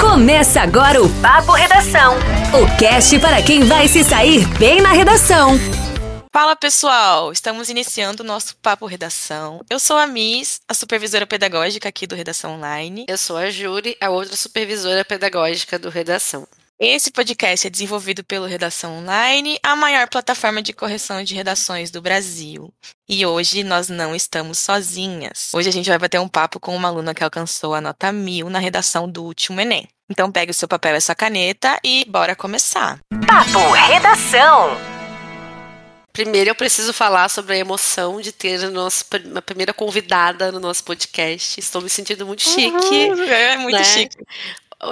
Começa agora o Papo Redação. O cast para quem vai se sair bem na redação. Fala pessoal, estamos iniciando o nosso Papo Redação. Eu sou a Miss, a supervisora pedagógica aqui do Redação Online. Eu sou a Júri, a outra supervisora pedagógica do Redação. Esse podcast é desenvolvido pelo Redação Online, a maior plataforma de correção de redações do Brasil. E hoje nós não estamos sozinhas. Hoje a gente vai bater um papo com uma aluna que alcançou a nota mil na redação do último Enem. Então pegue o seu papel e sua caneta e bora começar. Papo Redação. Primeiro eu preciso falar sobre a emoção de ter a nossa a primeira convidada no nosso podcast. Estou me sentindo muito chique. Uhum, é muito né? chique.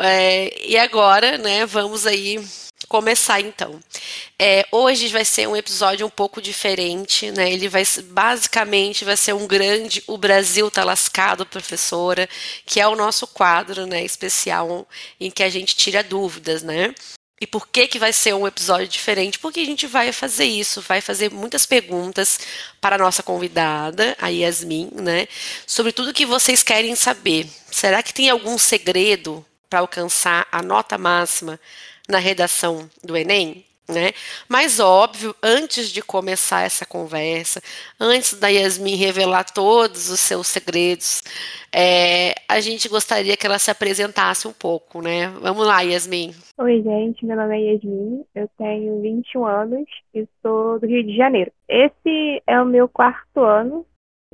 É, e agora, né, vamos aí começar então. É, hoje vai ser um episódio um pouco diferente, né? Ele vai basicamente vai ser um grande O Brasil tá lascado, professora, que é o nosso quadro, né, especial em que a gente tira dúvidas, né? E por que que vai ser um episódio diferente? Porque a gente vai fazer isso, vai fazer muitas perguntas para a nossa convidada, a Yasmin, né? Sobre tudo que vocês querem saber. Será que tem algum segredo para alcançar a nota máxima na redação do Enem, né? Mas óbvio, antes de começar essa conversa, antes da Yasmin revelar todos os seus segredos, é, a gente gostaria que ela se apresentasse um pouco, né? Vamos lá, Yasmin. Oi, gente, meu nome é Yasmin, eu tenho 21 anos e sou do Rio de Janeiro. Esse é o meu quarto ano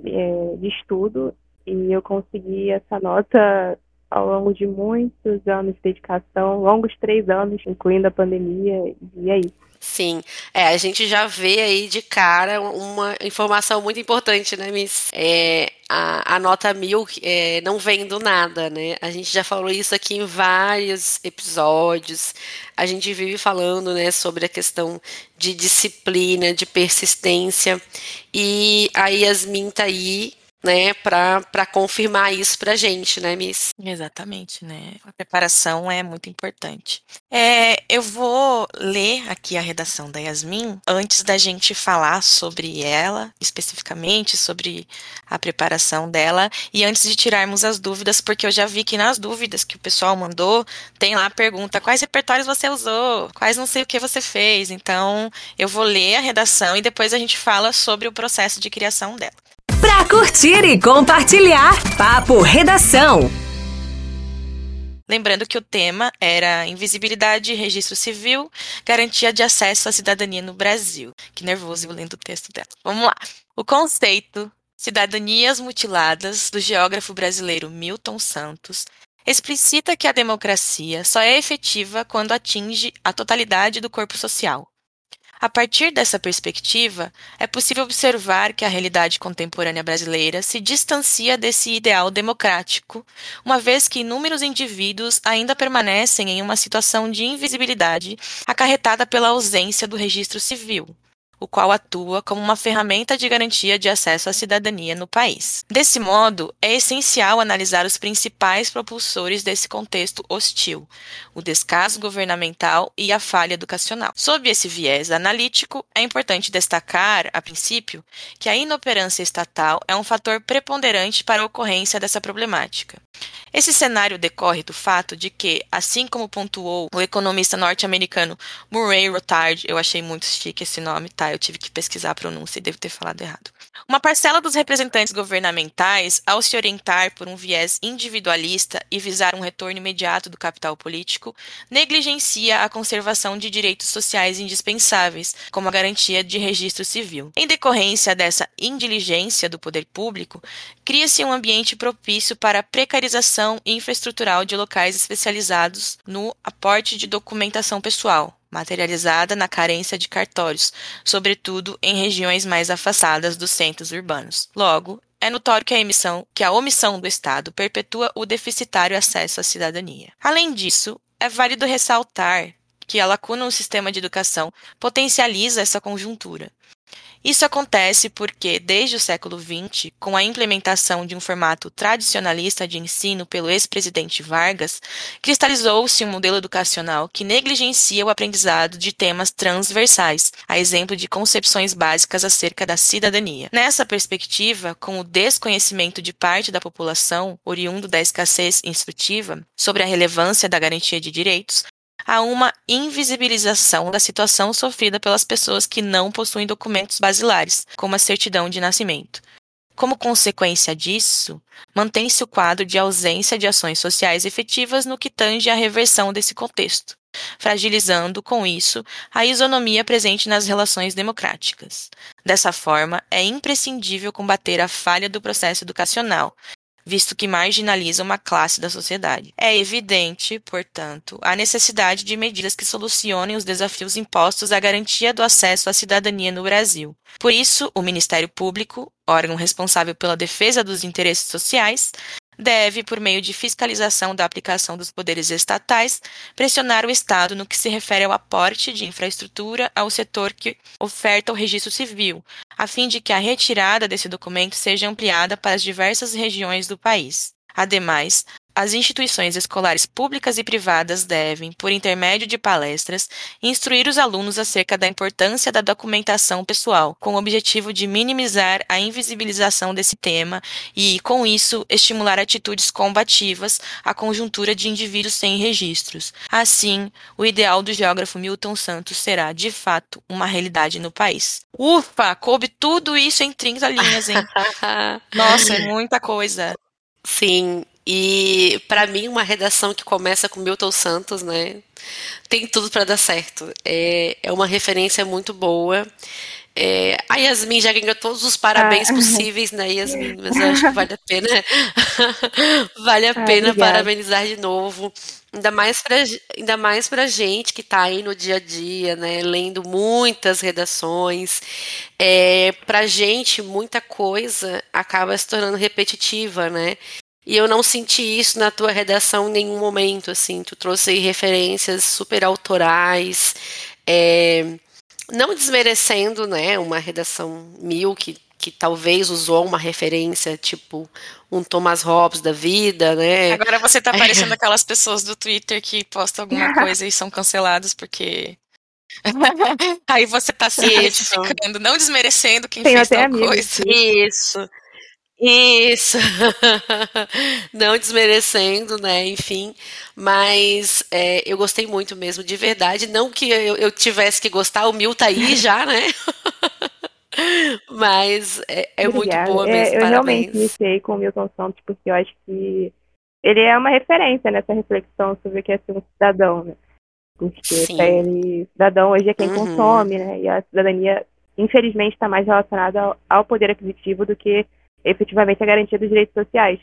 é, de estudo e eu consegui essa nota ao longo de muitos anos de dedicação, longos três anos, incluindo a pandemia, e é isso. Sim, é, a gente já vê aí de cara uma informação muito importante, né, Miss? É, a, a nota mil é, não vem do nada, né? A gente já falou isso aqui em vários episódios. A gente vive falando, né, sobre a questão de disciplina, de persistência. E a Yasmin tá aí né, para confirmar isso para a gente, né, Miss? Exatamente, né? A preparação é muito importante. É, eu vou ler aqui a redação da Yasmin antes da gente falar sobre ela, especificamente sobre a preparação dela, e antes de tirarmos as dúvidas, porque eu já vi que nas dúvidas que o pessoal mandou, tem lá a pergunta: quais repertórios você usou? Quais não sei o que você fez? Então, eu vou ler a redação e depois a gente fala sobre o processo de criação dela. Curtir e compartilhar, Papo Redação. Lembrando que o tema era invisibilidade, registro civil, garantia de acesso à cidadania no Brasil. Que nervoso lendo o texto dela. Vamos lá. O conceito Cidadanias Mutiladas, do geógrafo brasileiro Milton Santos, explicita que a democracia só é efetiva quando atinge a totalidade do corpo social. A partir dessa perspectiva, é possível observar que a realidade contemporânea brasileira se distancia desse ideal democrático, uma vez que inúmeros indivíduos ainda permanecem em uma situação de invisibilidade acarretada pela ausência do registro civil o qual atua como uma ferramenta de garantia de acesso à cidadania no país. Desse modo, é essencial analisar os principais propulsores desse contexto hostil, o descaso governamental e a falha educacional. Sob esse viés analítico, é importante destacar, a princípio, que a inoperância estatal é um fator preponderante para a ocorrência dessa problemática. Esse cenário decorre do fato de que, assim como pontuou o economista norte-americano Murray Rothbard, eu achei muito chique esse nome, tá? Eu tive que pesquisar a pronúncia e devo ter falado errado. Uma parcela dos representantes governamentais, ao se orientar por um viés individualista e visar um retorno imediato do capital político, negligencia a conservação de direitos sociais indispensáveis, como a garantia de registro civil. Em decorrência dessa indiligência do poder público, cria-se um ambiente propício para a precarização infraestrutural de locais especializados no aporte de documentação pessoal, materializada na carência de cartórios, sobretudo em regiões mais afastadas dos centros urbanos. Logo, é notório que a, emissão, que a omissão do Estado perpetua o deficitário acesso à cidadania. Além disso, é válido ressaltar que a lacuna no sistema de educação potencializa essa conjuntura. Isso acontece porque, desde o século XX, com a implementação de um formato tradicionalista de ensino pelo ex-presidente Vargas, cristalizou-se um modelo educacional que negligencia o aprendizado de temas transversais, a exemplo de concepções básicas acerca da cidadania. Nessa perspectiva, com o desconhecimento de parte da população, oriundo da escassez instrutiva, sobre a relevância da garantia de direitos, há uma invisibilização da situação sofrida pelas pessoas que não possuem documentos basilares, como a certidão de nascimento. Como consequência disso, mantém-se o quadro de ausência de ações sociais efetivas no que tange à reversão desse contexto, fragilizando, com isso, a isonomia presente nas relações democráticas. Dessa forma, é imprescindível combater a falha do processo educacional, visto que marginaliza uma classe da sociedade. É evidente, portanto, a necessidade de medidas que solucionem os desafios impostos à garantia do acesso à cidadania no Brasil. Por isso, o Ministério Público, órgão responsável pela defesa dos interesses sociais, deve, por meio de fiscalização da aplicação dos poderes estatais, pressionar o Estado no que se refere ao aporte de infraestrutura ao setor que oferta o registro civil, a fim de que a retirada desse documento seja ampliada para as diversas regiões do país. Ademais, as instituições escolares públicas e privadas devem, por intermédio de palestras, instruir os alunos acerca da importância da documentação pessoal, com o objetivo de minimizar a invisibilização desse tema e, com isso, estimular atitudes combativas à conjuntura de indivíduos sem registros. Assim, o ideal do geógrafo Milton Santos será, de fato, uma realidade no país. Ufa, coube tudo isso em 30 linhas, hein? Nossa, é muita coisa. Sim, e para mim uma redação que começa com Milton Santos, né, tem tudo para dar certo. É, é uma referência muito boa. É, a Yasmin já ganhou todos os parabéns ah. possíveis, né, Yasmin? Mas eu acho que vale a pena, vale a ah, pena obrigada. parabenizar de novo. Ainda mais para ainda mais pra gente que está aí no dia a dia, né, lendo muitas redações. É, pra gente, muita coisa acaba se tornando repetitiva, né? E eu não senti isso na tua redação em nenhum momento, assim. Tu trouxe referências super autorais, é, não desmerecendo, né, uma redação mil que, que talvez usou uma referência, tipo um Thomas Hobbes da vida, né? Agora você tá parecendo aquelas pessoas do Twitter que postam alguma coisa e são cancelados porque Aí você tá se identificando, não desmerecendo quem Tem fez tal coisa. Isso. Isso. Não desmerecendo, né? Enfim, mas é, eu gostei muito mesmo, de verdade. Não que eu, eu tivesse que gostar, o Mil tá aí já, né? mas é, é muito boa mesmo. É, eu parabéns. realmente iniciei com o Milton Santos, porque eu acho que ele é uma referência nessa reflexão sobre o que é ser um cidadão, né? Porque ele, cidadão hoje é quem uhum. consome, né? E a cidadania, infelizmente, está mais relacionada ao, ao poder aquisitivo do que efetivamente a garantia dos direitos sociais.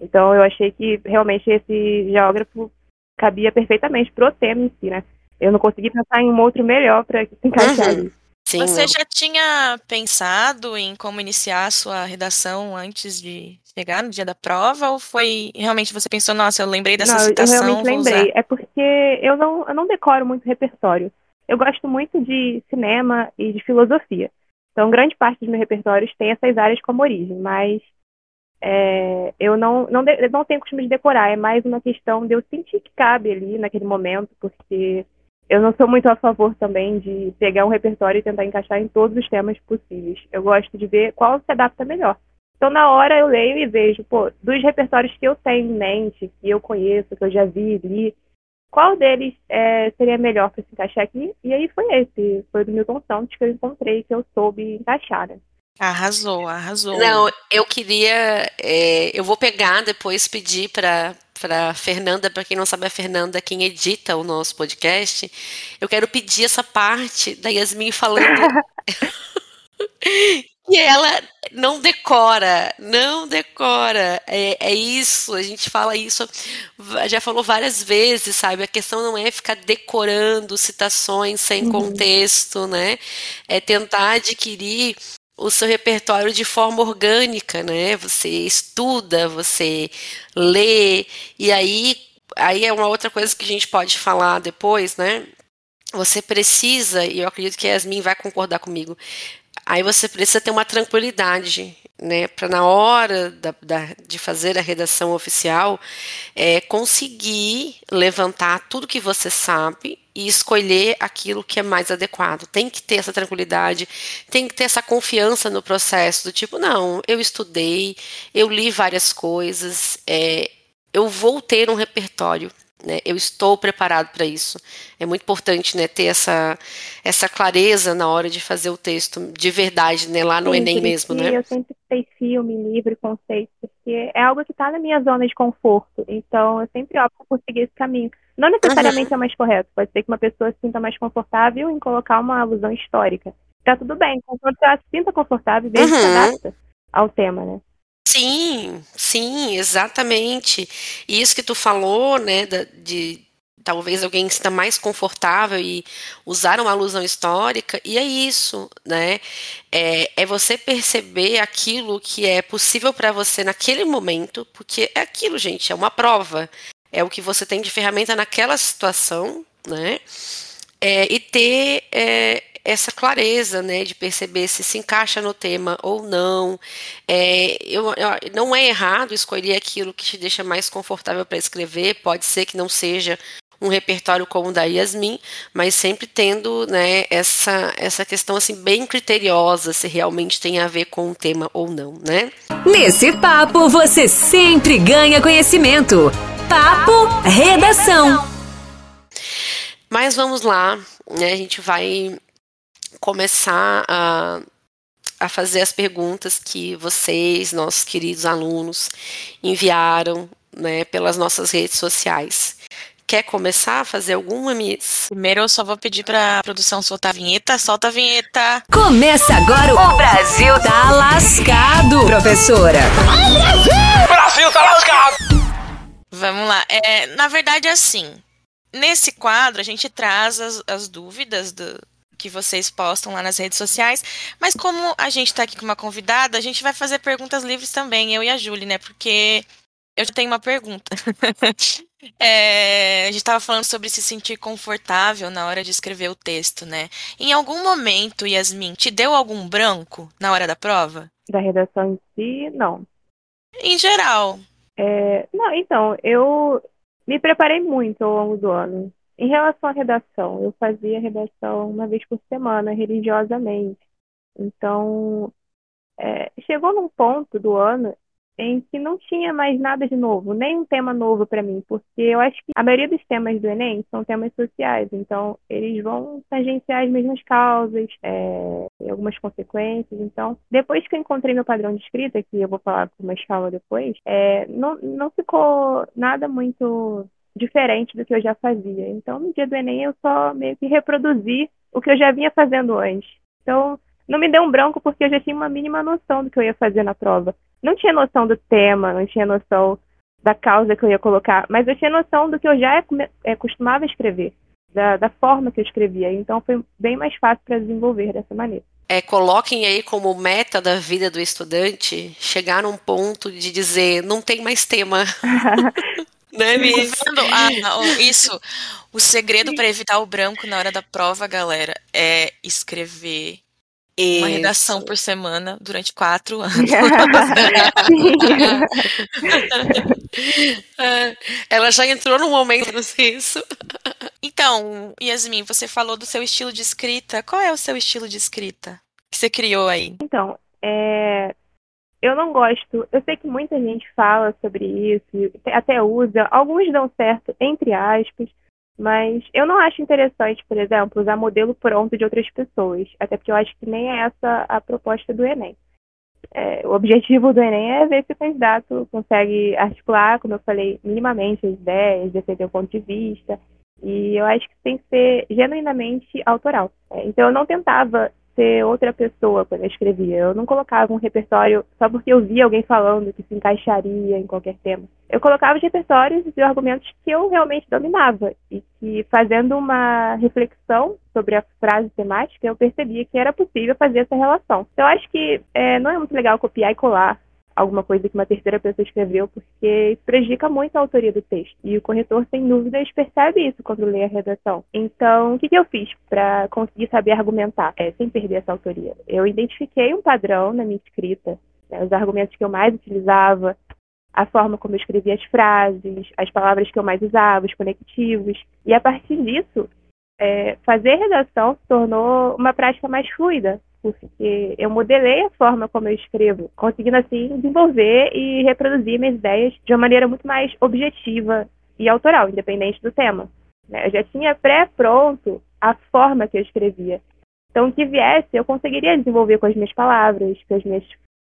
Então eu achei que realmente esse geógrafo cabia perfeitamente pro tema em si, né? Eu não consegui pensar em um outro melhor para se encaixar uhum. ali. Sim, Você já tinha pensado em como iniciar a sua redação antes de chegar no dia da prova? Ou foi realmente você pensou, nossa, eu lembrei dessa não, citação? Eu realmente lembrei. Usar. É porque eu não, eu não decoro muito repertório. Eu gosto muito de cinema e de filosofia. Então, grande parte dos meus repertórios tem essas áreas como origem, mas é, eu não, não, de, não tenho costume de decorar, é mais uma questão de eu sentir que cabe ali naquele momento, porque eu não sou muito a favor também de pegar um repertório e tentar encaixar em todos os temas possíveis. Eu gosto de ver qual se adapta melhor. Então, na hora eu leio e vejo, pô, dos repertórios que eu tenho em mente, que eu conheço, que eu já vi, li, qual deles é, seria melhor para se encaixar aqui? E aí foi esse, foi do Milton Santos que eu encontrei, que eu soube encaixar, né? Arrasou, arrasou. Não, eu queria, é, eu vou pegar depois pedir para para Fernanda, para quem não sabe a Fernanda, quem edita o nosso podcast, eu quero pedir essa parte da Yasmin falando E ela não decora, não decora. É, é, isso, a gente fala isso, já falou várias vezes, sabe? A questão não é ficar decorando citações sem uhum. contexto, né? É tentar adquirir o seu repertório de forma orgânica, né? Você estuda, você lê, e aí, aí é uma outra coisa que a gente pode falar depois, né? Você precisa, e eu acredito que a Yasmin vai concordar comigo, Aí você precisa ter uma tranquilidade, né, para na hora da, da, de fazer a redação oficial, é, conseguir levantar tudo que você sabe e escolher aquilo que é mais adequado. Tem que ter essa tranquilidade, tem que ter essa confiança no processo, do tipo, não, eu estudei, eu li várias coisas, é, eu vou ter um repertório, né? Eu estou preparado para isso. É muito importante, né, ter essa, essa clareza na hora de fazer o texto de verdade, né, lá no Sim, Enem mesmo, né? Eu sempre sei filme, livro, conceito, porque é algo que está na minha zona de conforto. Então, eu sempre opto por seguir esse caminho. Não necessariamente uhum. é mais correto. Pode ser que uma pessoa se sinta mais confortável em colocar uma alusão histórica. Tá tudo bem, contanto que ela se sinta confortável e veja uhum. se adapta ao tema, né? Sim, sim, exatamente. E isso que tu falou, né, de talvez alguém está mais confortável e usar uma alusão histórica, e é isso, né? É, é você perceber aquilo que é possível para você naquele momento, porque é aquilo, gente, é uma prova, é o que você tem de ferramenta naquela situação, né? É, e ter é, essa clareza, né, de perceber se se encaixa no tema ou não. É, eu, eu, não é errado escolher aquilo que te deixa mais confortável para escrever, pode ser que não seja um repertório como o da Yasmin, mas sempre tendo né, essa, essa questão assim bem criteriosa se realmente tem a ver com o tema ou não, né? Nesse papo você sempre ganha conhecimento. Papo Redação. Mas vamos lá, né? A gente vai começar a, a fazer as perguntas que vocês, nossos queridos alunos, enviaram né, pelas nossas redes sociais. Quer começar a fazer alguma, Miss? Primeiro eu só vou pedir para a produção soltar a vinheta. Solta a vinheta. Começa agora o Brasil tá lascado, professora. O Brasil tá lascado. Vamos lá. É, na verdade, assim, nesse quadro a gente traz as, as dúvidas do, que vocês postam lá nas redes sociais. Mas como a gente está aqui com uma convidada, a gente vai fazer perguntas livres também, eu e a Julie, né? Porque eu já tenho uma pergunta. é, a gente estava falando sobre se sentir confortável na hora de escrever o texto, né? Em algum momento, Yasmin, te deu algum branco na hora da prova? Da redação em si, não. Em geral. É, não, então, eu me preparei muito ao longo do ano. Em relação à redação, eu fazia redação uma vez por semana, religiosamente. Então, é, chegou num ponto do ano em que não tinha mais nada de novo, nem um tema novo para mim, porque eu acho que a maioria dos temas do Enem são temas sociais, então eles vão tangenciar as mesmas causas, é, algumas consequências. Então, depois que eu encontrei meu padrão de escrita, que eu vou falar com uma escala depois, é, não, não ficou nada muito diferente do que eu já fazia. Então, no dia do Enem, eu só meio que reproduzi o que eu já vinha fazendo antes. Então, não me deu um branco porque eu já tinha uma mínima noção do que eu ia fazer na prova. Não tinha noção do tema, não tinha noção da causa que eu ia colocar, mas eu tinha noção do que eu já é, costumava escrever, da, da forma que eu escrevia. Então, foi bem mais fácil para desenvolver dessa maneira. É, coloquem aí como meta da vida do estudante chegar num ponto de dizer não tem mais tema. Né, ah, isso. O segredo para evitar o branco na hora da prova, galera, é escrever isso. uma redação por semana durante quatro anos. É, ela já entrou no momento disso. Então, Yasmin, você falou do seu estilo de escrita. Qual é o seu estilo de escrita que você criou aí? Então, é, eu não gosto. Eu sei que muita gente fala sobre isso, até usa. Alguns dão certo, entre aspas. Mas eu não acho interessante, por exemplo, usar modelo pronto de outras pessoas. Até porque eu acho que nem é essa a proposta do Enem. É, o objetivo do Enem é ver se o candidato consegue articular, como eu falei, minimamente as ideias, defender o ponto de vista. E eu acho que tem que ser genuinamente autoral. É, então eu não tentava ser outra pessoa quando eu escrevia. Eu não colocava um repertório só porque eu via alguém falando que se encaixaria em qualquer tema. Eu colocava os repertórios e argumentos que eu realmente dominava e que, fazendo uma reflexão sobre a frase temática, eu percebia que era possível fazer essa relação. Então, eu acho que é, não é muito legal copiar e colar alguma coisa que uma terceira pessoa escreveu, porque prejudica muito a autoria do texto. E o corretor, sem dúvidas, percebe isso quando lê a redação. Então, o que, que eu fiz para conseguir saber argumentar, é, sem perder essa autoria? Eu identifiquei um padrão na minha escrita, né, os argumentos que eu mais utilizava, a forma como eu escrevia as frases, as palavras que eu mais usava, os conectivos. E a partir disso, é, fazer redação se tornou uma prática mais fluida, porque eu modelei a forma como eu escrevo, conseguindo assim desenvolver e reproduzir minhas ideias de uma maneira muito mais objetiva e autoral, independente do tema. Né? Eu já tinha pré-pronto a forma que eu escrevia. Então, o que viesse, eu conseguiria desenvolver com as minhas palavras, com as minhas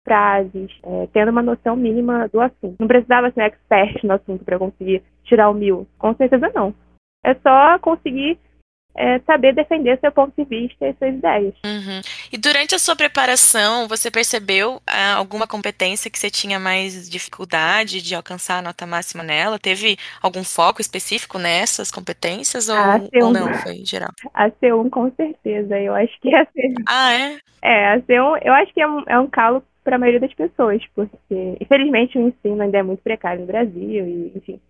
frases, é, tendo uma noção mínima do assunto. Não precisava ser expert no assunto para conseguir tirar o mil. Com certeza não. É só conseguir é, saber defender seu ponto de vista e suas ideias. Uhum. E durante a sua preparação, você percebeu ah, alguma competência que você tinha mais dificuldade de alcançar a nota máxima nela? Teve algum foco específico nessas competências ou, ou não? Foi geral? A C1 com certeza. Eu acho que a C1. Ah, é? É, a C1 eu acho que é um, é um calo para a maioria das pessoas, porque infelizmente o ensino ainda é muito precário no Brasil e, enfim,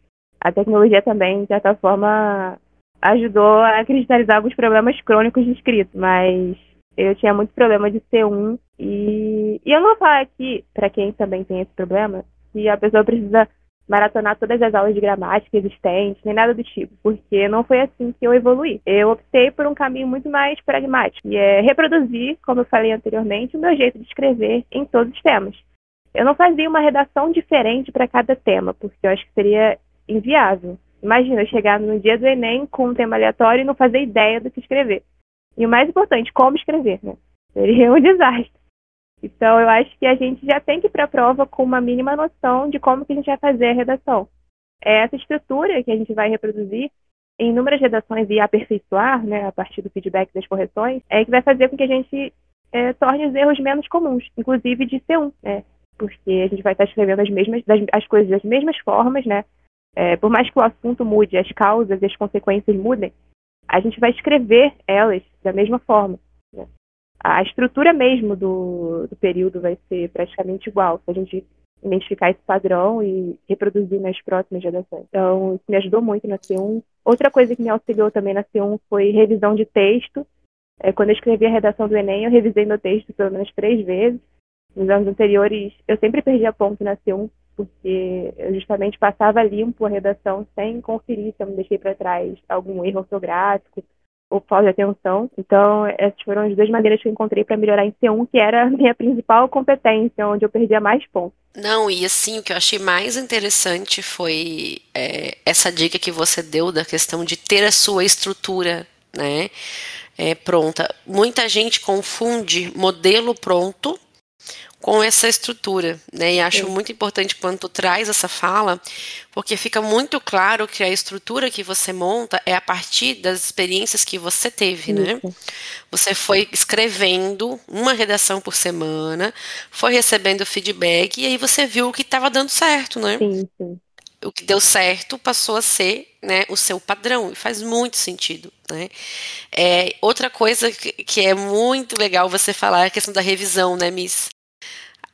a tecnologia também, de certa forma, ajudou a cristalizar alguns problemas crônicos de escrito, mas eu tinha muito problema de ser um e, e eu não vou falar aqui, para quem também tem esse problema, que a pessoa precisa maratonar todas as aulas de gramática existentes, nem nada do tipo, porque não foi assim que eu evoluí. Eu optei por um caminho muito mais pragmático, e é reproduzir, como eu falei anteriormente, o meu jeito de escrever em todos os temas. Eu não fazia uma redação diferente para cada tema, porque eu acho que seria inviável. Imagina eu chegar no dia do Enem com um tema aleatório e não fazer ideia do que escrever. E o mais importante, como escrever, né? Seria um desastre. Então, eu acho que a gente já tem que ir para a prova com uma mínima noção de como que a gente vai fazer a redação. É essa estrutura que a gente vai reproduzir em inúmeras redações e aperfeiçoar, né, a partir do feedback das correções, é que vai fazer com que a gente é, torne os erros menos comuns, inclusive de C1, né? Porque a gente vai estar escrevendo as mesmas, das, as coisas das mesmas formas, né? É, por mais que o assunto mude, as causas e as consequências mudem, a gente vai escrever elas da mesma forma. Né? A estrutura mesmo do, do período vai ser praticamente igual, se a gente identificar esse padrão e reproduzir nas próximas gerações. Então, isso me ajudou muito na C1. Outra coisa que me auxiliou também na C1 foi revisão de texto. É, quando eu escrevi a redação do Enem, eu revisei meu texto pelo menos três vezes. Nos anos anteriores, eu sempre perdia ponto na C1 porque eu justamente passava limpo a redação sem conferir se eu me deixei para trás algum erro ortográfico ou falta de atenção. Então, essas foram as duas maneiras que eu encontrei para melhorar em C1, que era a minha principal competência, onde eu perdia mais pontos. Não, e assim, o que eu achei mais interessante foi é, essa dica que você deu da questão de ter a sua estrutura, né? É, pronta. Muita gente confunde modelo pronto com essa estrutura, né? E acho Sim. muito importante quando tu traz essa fala, porque fica muito claro que a estrutura que você monta é a partir das experiências que você teve, né? Isso. né? Você foi escrevendo uma redação por semana, foi recebendo feedback e aí você viu o que estava dando certo, né? Sim, sim. O que deu certo passou a ser né, o seu padrão, e faz muito sentido. Né? É, outra coisa que, que é muito legal você falar é a questão da revisão, né, Miss?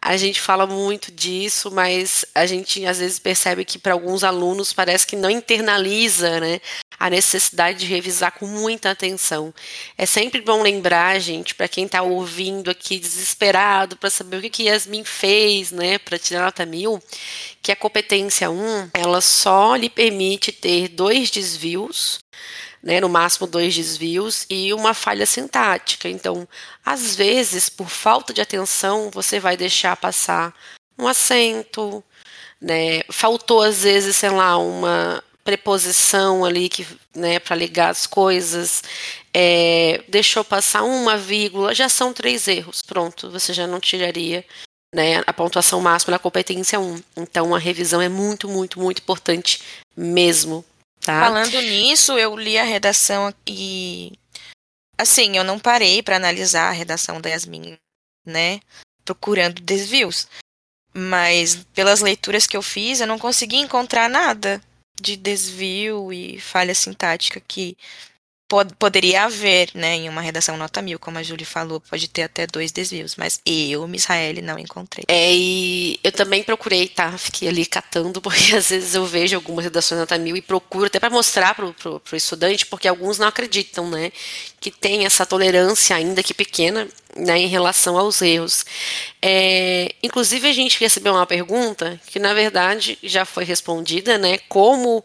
A gente fala muito disso, mas a gente às vezes percebe que para alguns alunos parece que não internaliza né, a necessidade de revisar com muita atenção. É sempre bom lembrar, gente, para quem está ouvindo aqui desesperado para saber o que, que Yasmin fez né, para tirar nota mil, que a competência 1 ela só lhe permite ter dois desvios né, no máximo dois desvios e uma falha sintática. Então, às vezes, por falta de atenção, você vai deixar passar um acento, né? Faltou às vezes, sei lá, uma preposição ali que, né, para ligar as coisas, é, deixou passar uma vírgula, já são três erros. Pronto, você já não tiraria né, a pontuação máxima da competência 1. Então, a revisão é muito, muito, muito importante mesmo Tá? Falando nisso, eu li a redação e assim, eu não parei para analisar a redação da Yasmin, né? Procurando desvios. Mas pelas leituras que eu fiz, eu não consegui encontrar nada de desvio e falha sintática que pod poderia haver, né, em uma redação nota mil, como a Julie falou, pode ter até dois desvios, mas eu, Misraeli, não encontrei. É, e eu também procurei, tá? Fiquei ali catando, porque às vezes eu vejo algumas redações nota mil e procuro até para mostrar pro, pro, pro estudante, porque alguns não acreditam, né, que tem essa tolerância ainda que pequena, né, em relação aos erros. É, inclusive a gente recebeu uma pergunta que na verdade já foi respondida, né? Como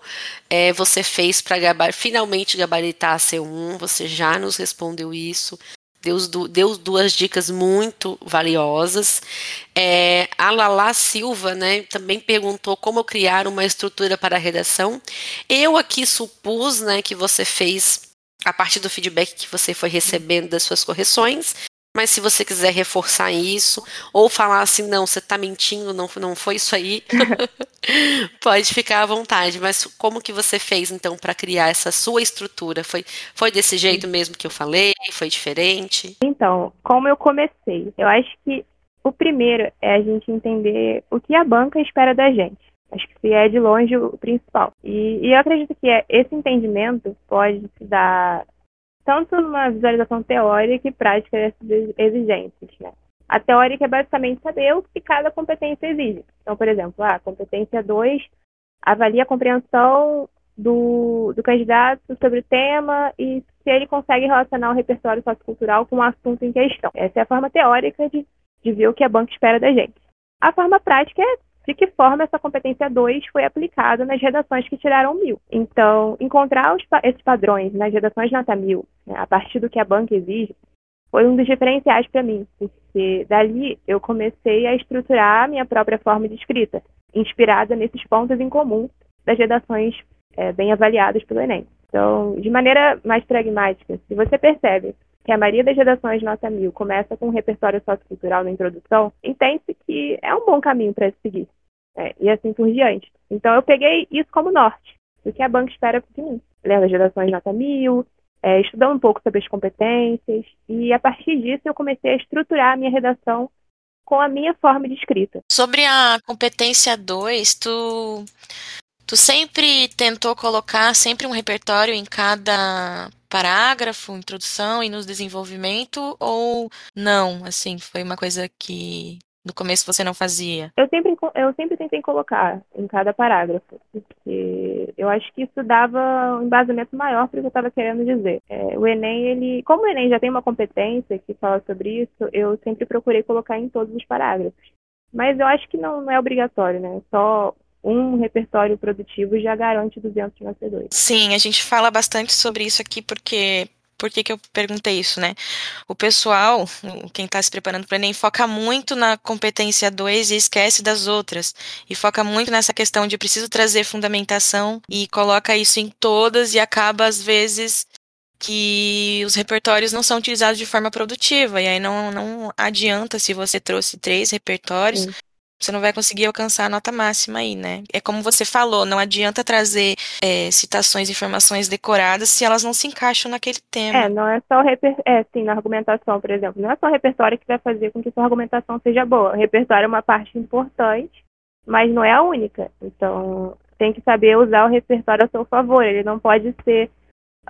é, você fez para gabar finalmente gabaritar a C1? Você já nos respondeu isso. Deu, deu duas dicas muito valiosas. É, a Lala Silva né, também perguntou como criar uma estrutura para a redação. Eu aqui supus né, que você fez a partir do feedback que você foi recebendo das suas correções. Mas se você quiser reforçar isso, ou falar assim, não, você está mentindo, não, não foi isso aí, pode ficar à vontade. Mas como que você fez, então, para criar essa sua estrutura? Foi, foi desse jeito mesmo que eu falei? Foi diferente? Então, como eu comecei? Eu acho que o primeiro é a gente entender o que a banca espera da gente. Acho que é de longe o principal. E, e eu acredito que é, esse entendimento pode se dar tanto numa visualização teórica e prática dessas exigências. Né? A teórica é basicamente saber o que cada competência exige. Então, por exemplo, a competência 2 avalia a compreensão do, do candidato sobre o tema e se ele consegue relacionar o repertório sociocultural com o assunto em questão. Essa é a forma teórica de, de ver o que a banca espera da gente. A forma prática é de que forma essa competência 2 foi aplicada nas redações que tiraram mil. Então, encontrar os, esses padrões nas redações nota mil, né, a partir do que a banca exige, foi um dos diferenciais para mim, porque dali eu comecei a estruturar a minha própria forma de escrita, inspirada nesses pontos em comum das redações é, bem avaliadas pelo Enem. Então, de maneira mais pragmática, se você percebe que a maioria das redações nota mil começa com um repertório sociocultural na introdução, entende-se que é um bom caminho para se seguir. É, e assim por diante. Então eu peguei isso como norte, o que a banca espera de mim. Lendo as redações nota mil, é, estudando um pouco sobre as competências, e a partir disso eu comecei a estruturar a minha redação com a minha forma de escrita. Sobre a competência 2, tu, tu sempre tentou colocar sempre um repertório em cada parágrafo, introdução e no desenvolvimento, ou não? Assim, foi uma coisa que no começo você não fazia? Eu sempre, eu sempre tentei colocar em cada parágrafo, porque eu acho que isso dava um embasamento maior para o que eu estava querendo dizer. É, o Enem, ele, como o Enem já tem uma competência que fala sobre isso, eu sempre procurei colocar em todos os parágrafos. Mas eu acho que não, não é obrigatório, né? Só um repertório produtivo já garante 200 vencedores. Sim, a gente fala bastante sobre isso aqui porque por que, que eu perguntei isso, né? O pessoal, quem está se preparando para o Enem, foca muito na competência 2 e esquece das outras. E foca muito nessa questão de preciso trazer fundamentação e coloca isso em todas e acaba, às vezes, que os repertórios não são utilizados de forma produtiva. E aí não, não adianta se você trouxe três repertórios. Sim você não vai conseguir alcançar a nota máxima aí, né? É como você falou, não adianta trazer é, citações, informações decoradas se elas não se encaixam naquele tema. É, não é só reper... é, sim, na argumentação, por exemplo, não é só o repertório que vai fazer com que sua argumentação seja boa. O repertório é uma parte importante, mas não é a única. Então, tem que saber usar o repertório a seu favor. Ele não pode ser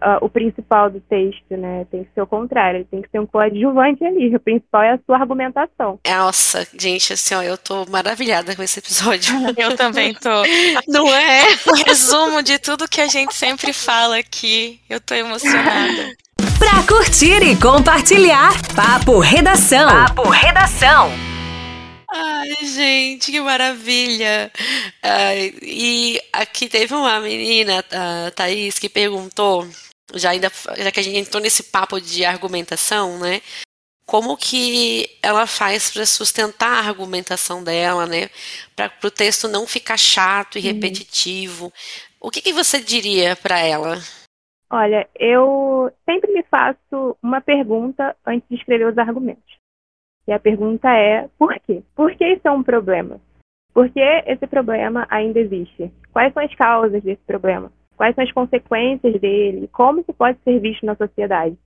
uh, o principal do texto, né? Tem que ser o contrário, tem que ser um coadjuvante ali. O principal é a sua argumentação. Nossa, gente, assim, ó, eu tô maravilhada com esse episódio. Eu também tô. Não é? O resumo de tudo que a gente sempre fala aqui. Eu tô emocionada. Pra curtir e compartilhar, Papo Redação. Papo Redação. Ai, gente, que maravilha! Ai, e aqui teve uma menina, a Thaís, que perguntou já ainda já que a gente entrou nesse papo de argumentação, né? Como que ela faz para sustentar a argumentação dela, né? Para o texto não ficar chato e uhum. repetitivo. Uhum. O que, que você diria para ela? Olha, eu sempre me faço uma pergunta antes de escrever os argumentos. E a pergunta é: por quê? Por que isso é um problema? Por que esse problema ainda existe? Quais são as causas desse problema? Quais são as consequências dele? Como isso pode ser visto na sociedade?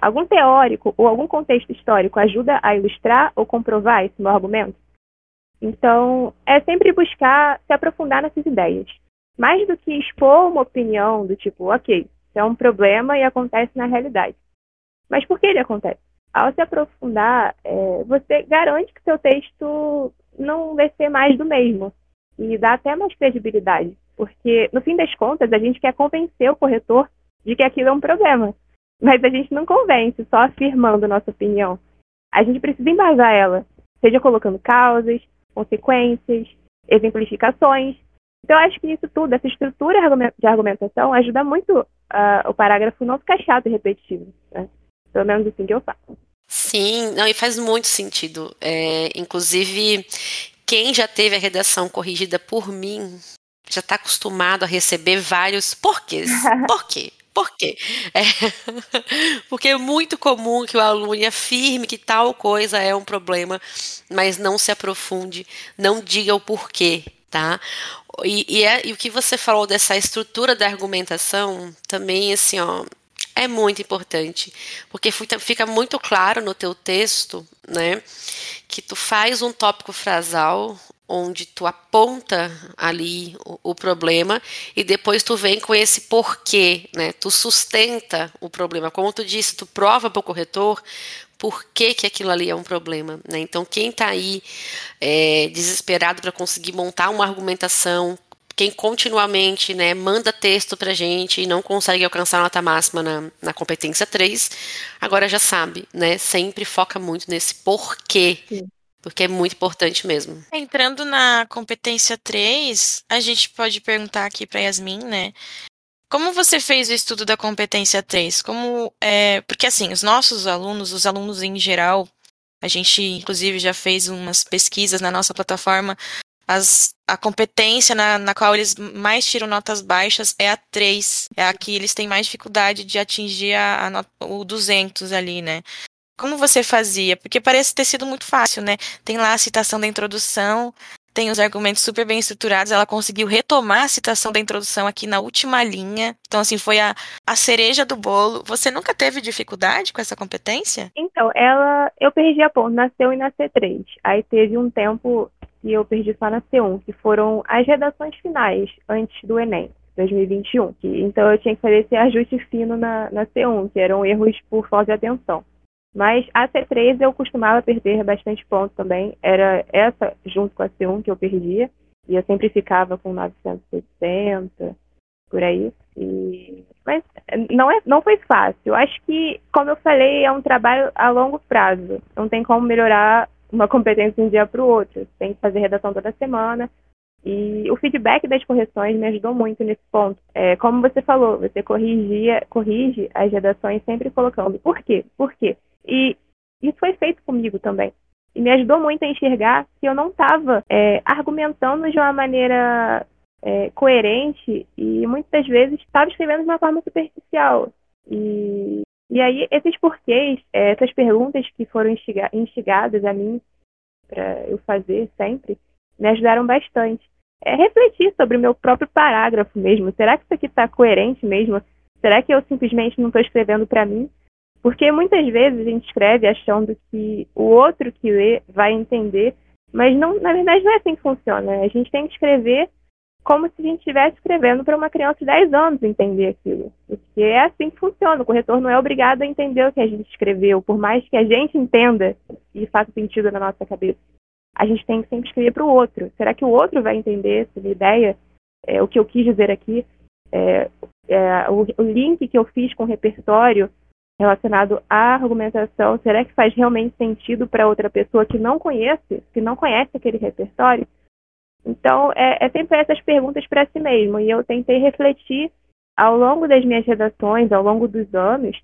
Algum teórico ou algum contexto histórico ajuda a ilustrar ou comprovar esse meu argumento? Então, é sempre buscar se aprofundar nessas ideias. Mais do que expor uma opinião do tipo, ok, Isso é um problema e acontece na realidade. Mas por que ele acontece? Ao se aprofundar, é, você garante que seu texto não vai ser mais do mesmo e dá até mais credibilidade, porque no fim das contas a gente quer convencer o corretor de que aquilo é um problema, mas a gente não convence só afirmando nossa opinião. A gente precisa embasar ela, seja colocando causas, consequências, exemplificações. Então, eu acho que isso tudo, essa estrutura de argumentação, ajuda muito uh, o parágrafo não ficar chato e repetitivo. Né? Pelo menos assim que eu faço. Sim, não, e faz muito sentido. É, inclusive, quem já teve a redação corrigida por mim já está acostumado a receber vários porquês. Por quê? Por quê? É, porque é muito comum que o aluno afirme que tal coisa é um problema, mas não se aprofunde, não diga o porquê, tá? E, e, é, e o que você falou dessa estrutura da argumentação também, assim, ó, é muito importante, porque fica muito claro no teu texto, né, que tu faz um tópico frasal onde tu aponta ali o, o, problema e depois tu vem com esse porquê, né? Tu sustenta o problema. Como tu disse, tu prova para o corretor por que, que aquilo ali é um problema, né? Então, quem está aí é, desesperado para conseguir montar uma argumentação quem continuamente né, manda texto para gente e não consegue alcançar a nota máxima na, na competência 3, agora já sabe, né? Sempre foca muito nesse porquê. Sim. Porque é muito importante mesmo. Entrando na competência 3, a gente pode perguntar aqui para Yasmin, né? Como você fez o estudo da competência 3? Como, é, porque assim, os nossos alunos, os alunos em geral, a gente inclusive já fez umas pesquisas na nossa plataforma as, a competência na, na qual eles mais tiram notas baixas é a 3. É a que eles têm mais dificuldade de atingir a, a o 200 ali, né? Como você fazia? Porque parece ter sido muito fácil, né? Tem lá a citação da introdução, tem os argumentos super bem estruturados. Ela conseguiu retomar a citação da introdução aqui na última linha. Então, assim, foi a, a cereja do bolo. Você nunca teve dificuldade com essa competência? Então, ela. Eu perdi a ponto, nasceu e na C3. Aí teve um tempo que eu perdi só na C1, que foram as redações finais antes do Enem. 2021. Que, então eu tinha que fazer esse ajuste fino na, na C1, que eram erros por falta de atenção. Mas a C3 eu costumava perder bastante pontos também. Era essa junto com a C1 que eu perdia. E eu sempre ficava com 960, por aí. E... Mas não, é, não foi fácil. Acho que, como eu falei, é um trabalho a longo prazo. Não tem como melhorar uma competência de um dia para o outro. Tem que fazer redação toda semana. E o feedback das correções me ajudou muito nesse ponto. É, como você falou, você corrigia, corrige as redações sempre colocando por quê, por quê. E isso foi feito comigo também. E me ajudou muito a enxergar que eu não estava é, argumentando de uma maneira é, coerente e muitas vezes estava escrevendo de uma forma superficial. E e aí, esses porquês, é, essas perguntas que foram instiga instigadas a mim para eu fazer sempre, me ajudaram bastante. É refletir sobre o meu próprio parágrafo mesmo. Será que isso aqui está coerente mesmo? Será que eu simplesmente não estou escrevendo para mim? Porque muitas vezes a gente escreve achando que o outro que lê vai entender, mas não, na verdade não é assim que funciona. A gente tem que escrever como se a gente estivesse escrevendo para uma criança de 10 anos entender aquilo. Porque é assim que funciona. O corretor não é obrigado a entender o que a gente escreveu, por mais que a gente entenda e faça sentido na nossa cabeça. A gente tem que sempre escrever para o outro. Será que o outro vai entender essa ideia? É, o que eu quis dizer aqui? É, é, o, o link que eu fiz com o repertório relacionado à argumentação, será que faz realmente sentido para outra pessoa que não conhece, que não conhece aquele repertório? Então, é, é sempre essas perguntas para si mesmo. E eu tentei refletir ao longo das minhas redações, ao longo dos anos,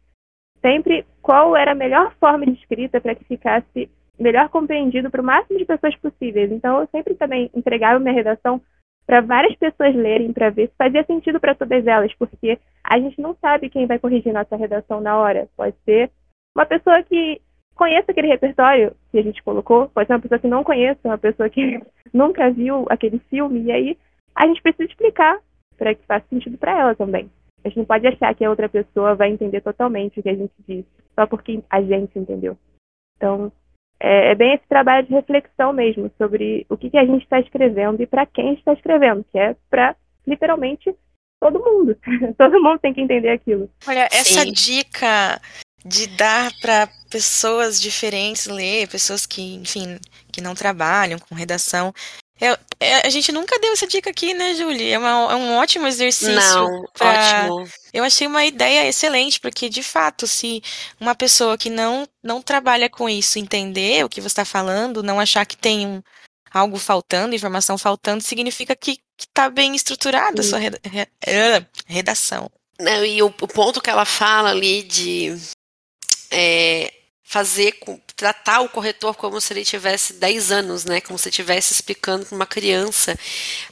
sempre qual era a melhor forma de escrita para que ficasse melhor compreendido para o máximo de pessoas possíveis. Então, eu sempre também entregava minha redação para várias pessoas lerem, para ver se fazia sentido para todas elas, porque a gente não sabe quem vai corrigir nossa redação na hora. Pode ser uma pessoa que conheça aquele repertório que a gente colocou, pode ser uma pessoa que não conheça, uma pessoa que nunca viu aquele filme, e aí a gente precisa explicar para que faça sentido para ela também. A gente não pode achar que a outra pessoa vai entender totalmente o que a gente disse, só porque a gente entendeu. Então, é, é bem esse trabalho de reflexão mesmo sobre o que, que a gente está escrevendo e para quem está escrevendo, que é para, literalmente, todo mundo. todo mundo tem que entender aquilo. Olha, essa Sim. dica de dar para pessoas diferentes ler, pessoas que, enfim, que não trabalham com redação. É, é, a gente nunca deu essa dica aqui, né, Julie? É, uma, é um ótimo exercício. Não, pra... ótimo. Eu achei uma ideia excelente, porque, de fato, se uma pessoa que não, não trabalha com isso entender o que você está falando, não achar que tem um, algo faltando, informação faltando, significa que está bem estruturada a sua redação. Não, e o, o, ponto que ela fala ali de é, fazer, tratar o corretor como se ele tivesse 10 anos, né? Como se estivesse explicando para uma criança.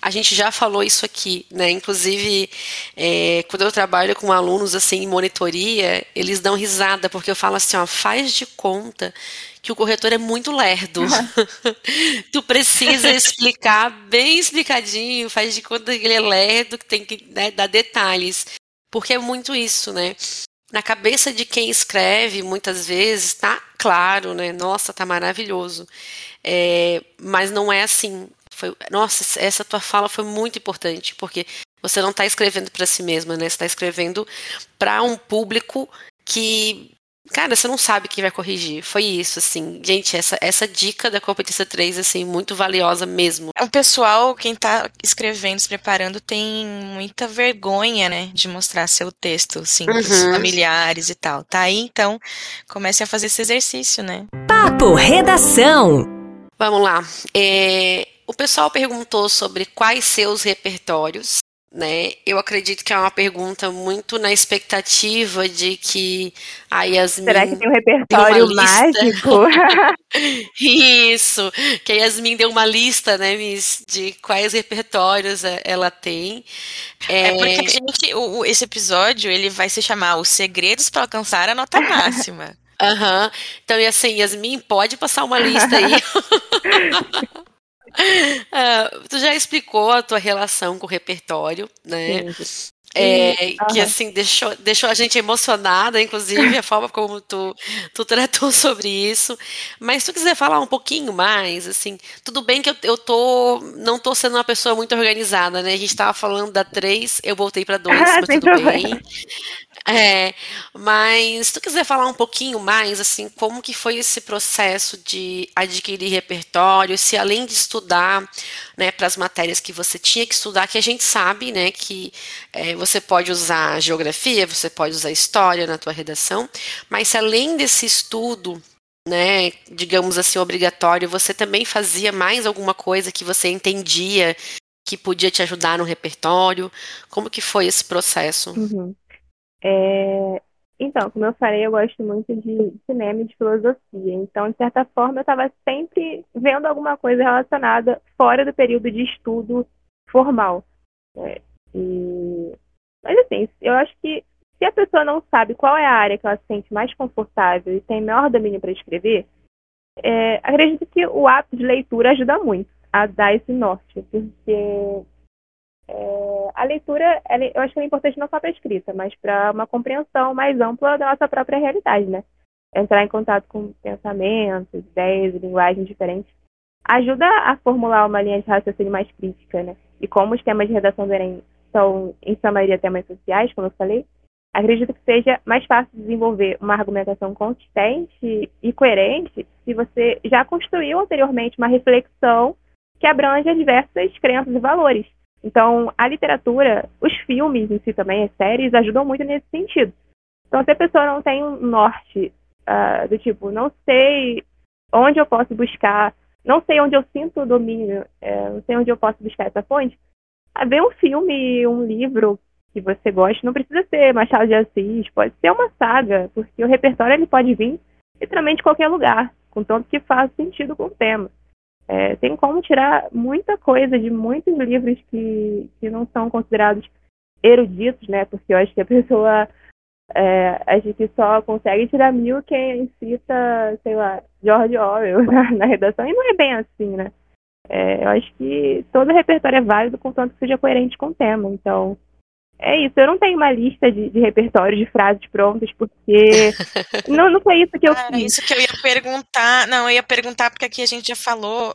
A gente já falou isso aqui, né? Inclusive, é, quando eu trabalho com alunos assim em monitoria, eles dão risada, porque eu falo assim, ó, faz de conta que o corretor é muito lerdo. tu precisa explicar bem explicadinho, faz de conta que ele é lerdo, que tem que né, dar detalhes. Porque é muito isso, né? Na cabeça de quem escreve, muitas vezes, tá claro, né? Nossa, tá maravilhoso. É, mas não é assim. Foi, nossa, essa tua fala foi muito importante, porque você não está escrevendo para si mesma, né? Você está escrevendo para um público que Cara, você não sabe quem vai corrigir. Foi isso, assim. Gente, essa, essa dica da competência 3, assim, muito valiosa mesmo. O pessoal, quem tá escrevendo, se preparando, tem muita vergonha, né, de mostrar seu texto, assim, uhum. pros familiares e tal. Tá aí, então, comece a fazer esse exercício, né? Papo Redação. Vamos lá. É, o pessoal perguntou sobre quais seus repertórios né? Eu acredito que é uma pergunta muito na expectativa de que a Yasmin. Será que tem um repertório mágico? Isso, que a Yasmin deu uma lista, né, Miss, de quais repertórios ela tem. É, é porque a gente, o, esse episódio ele vai se chamar Os Segredos para Alcançar a Nota Máxima. Aham. Uhum. Então, e assim, Yasmin, pode passar uma lista aí. Uh, tu já explicou a tua relação com o repertório, né? Sim. É, que assim deixou, deixou a gente emocionada, inclusive a forma como tu, tu tratou sobre isso. Mas se tu quiser falar um pouquinho mais, assim, tudo bem que eu, eu tô não tô sendo uma pessoa muito organizada, né? A gente tava falando da 3, eu voltei para 2, ah, mas tudo bem. É, mas se tu quiser falar um pouquinho mais, assim, como que foi esse processo de adquirir repertório, se além de estudar, né, para as matérias que você tinha que estudar, que a gente sabe, né, que é, você pode usar geografia, você pode usar história na tua redação, mas se além desse estudo, né, digamos assim, obrigatório, você também fazia mais alguma coisa que você entendia que podia te ajudar no repertório? Como que foi esse processo? Uhum. É, então, como eu falei, eu gosto muito de cinema e de filosofia. Então, de certa forma, eu estava sempre vendo alguma coisa relacionada fora do período de estudo formal. Né? E... Mas, assim, eu acho que se a pessoa não sabe qual é a área que ela se sente mais confortável e tem maior domínio para escrever, é, acredito que o hábito de leitura ajuda muito a dar esse norte, porque é, a leitura, ela, eu acho que é importante não só para a escrita, mas para uma compreensão mais ampla da nossa própria realidade, né? Entrar em contato com pensamentos, ideias, linguagens diferentes ajuda a formular uma linha de raciocínio mais crítica, né? E como os temas de redação do Enem são, em sua maioria, temas sociais, como eu falei, acredito que seja mais fácil desenvolver uma argumentação consistente e coerente se você já construiu anteriormente uma reflexão que abrange diversas crenças e valores. Então, a literatura, os filmes em si também, as séries, ajudam muito nesse sentido. Então, se a pessoa não tem um norte uh, do tipo, não sei onde eu posso buscar, não sei onde eu sinto o domínio, é, não sei onde eu posso buscar essa fonte, uh, ver um filme, um livro que você gosta, não precisa ser Machado de Assis, pode ser uma saga, porque o repertório ele pode vir literalmente de qualquer lugar, contanto que faz sentido com o tema. É, tem como tirar muita coisa de muitos livros que, que não são considerados eruditos, né? Porque eu acho que a pessoa é, acha que só consegue tirar mil quem cita, sei lá, George Orwell na, na redação, e não é bem assim, né? É, eu acho que todo repertório é válido, contanto que seja coerente com o tema. Então, é isso. Eu não tenho uma lista de, de repertório de frases prontas, porque não, não foi isso que eu fiz. Isso que eu ia perguntar. Não, eu ia perguntar porque aqui a gente já falou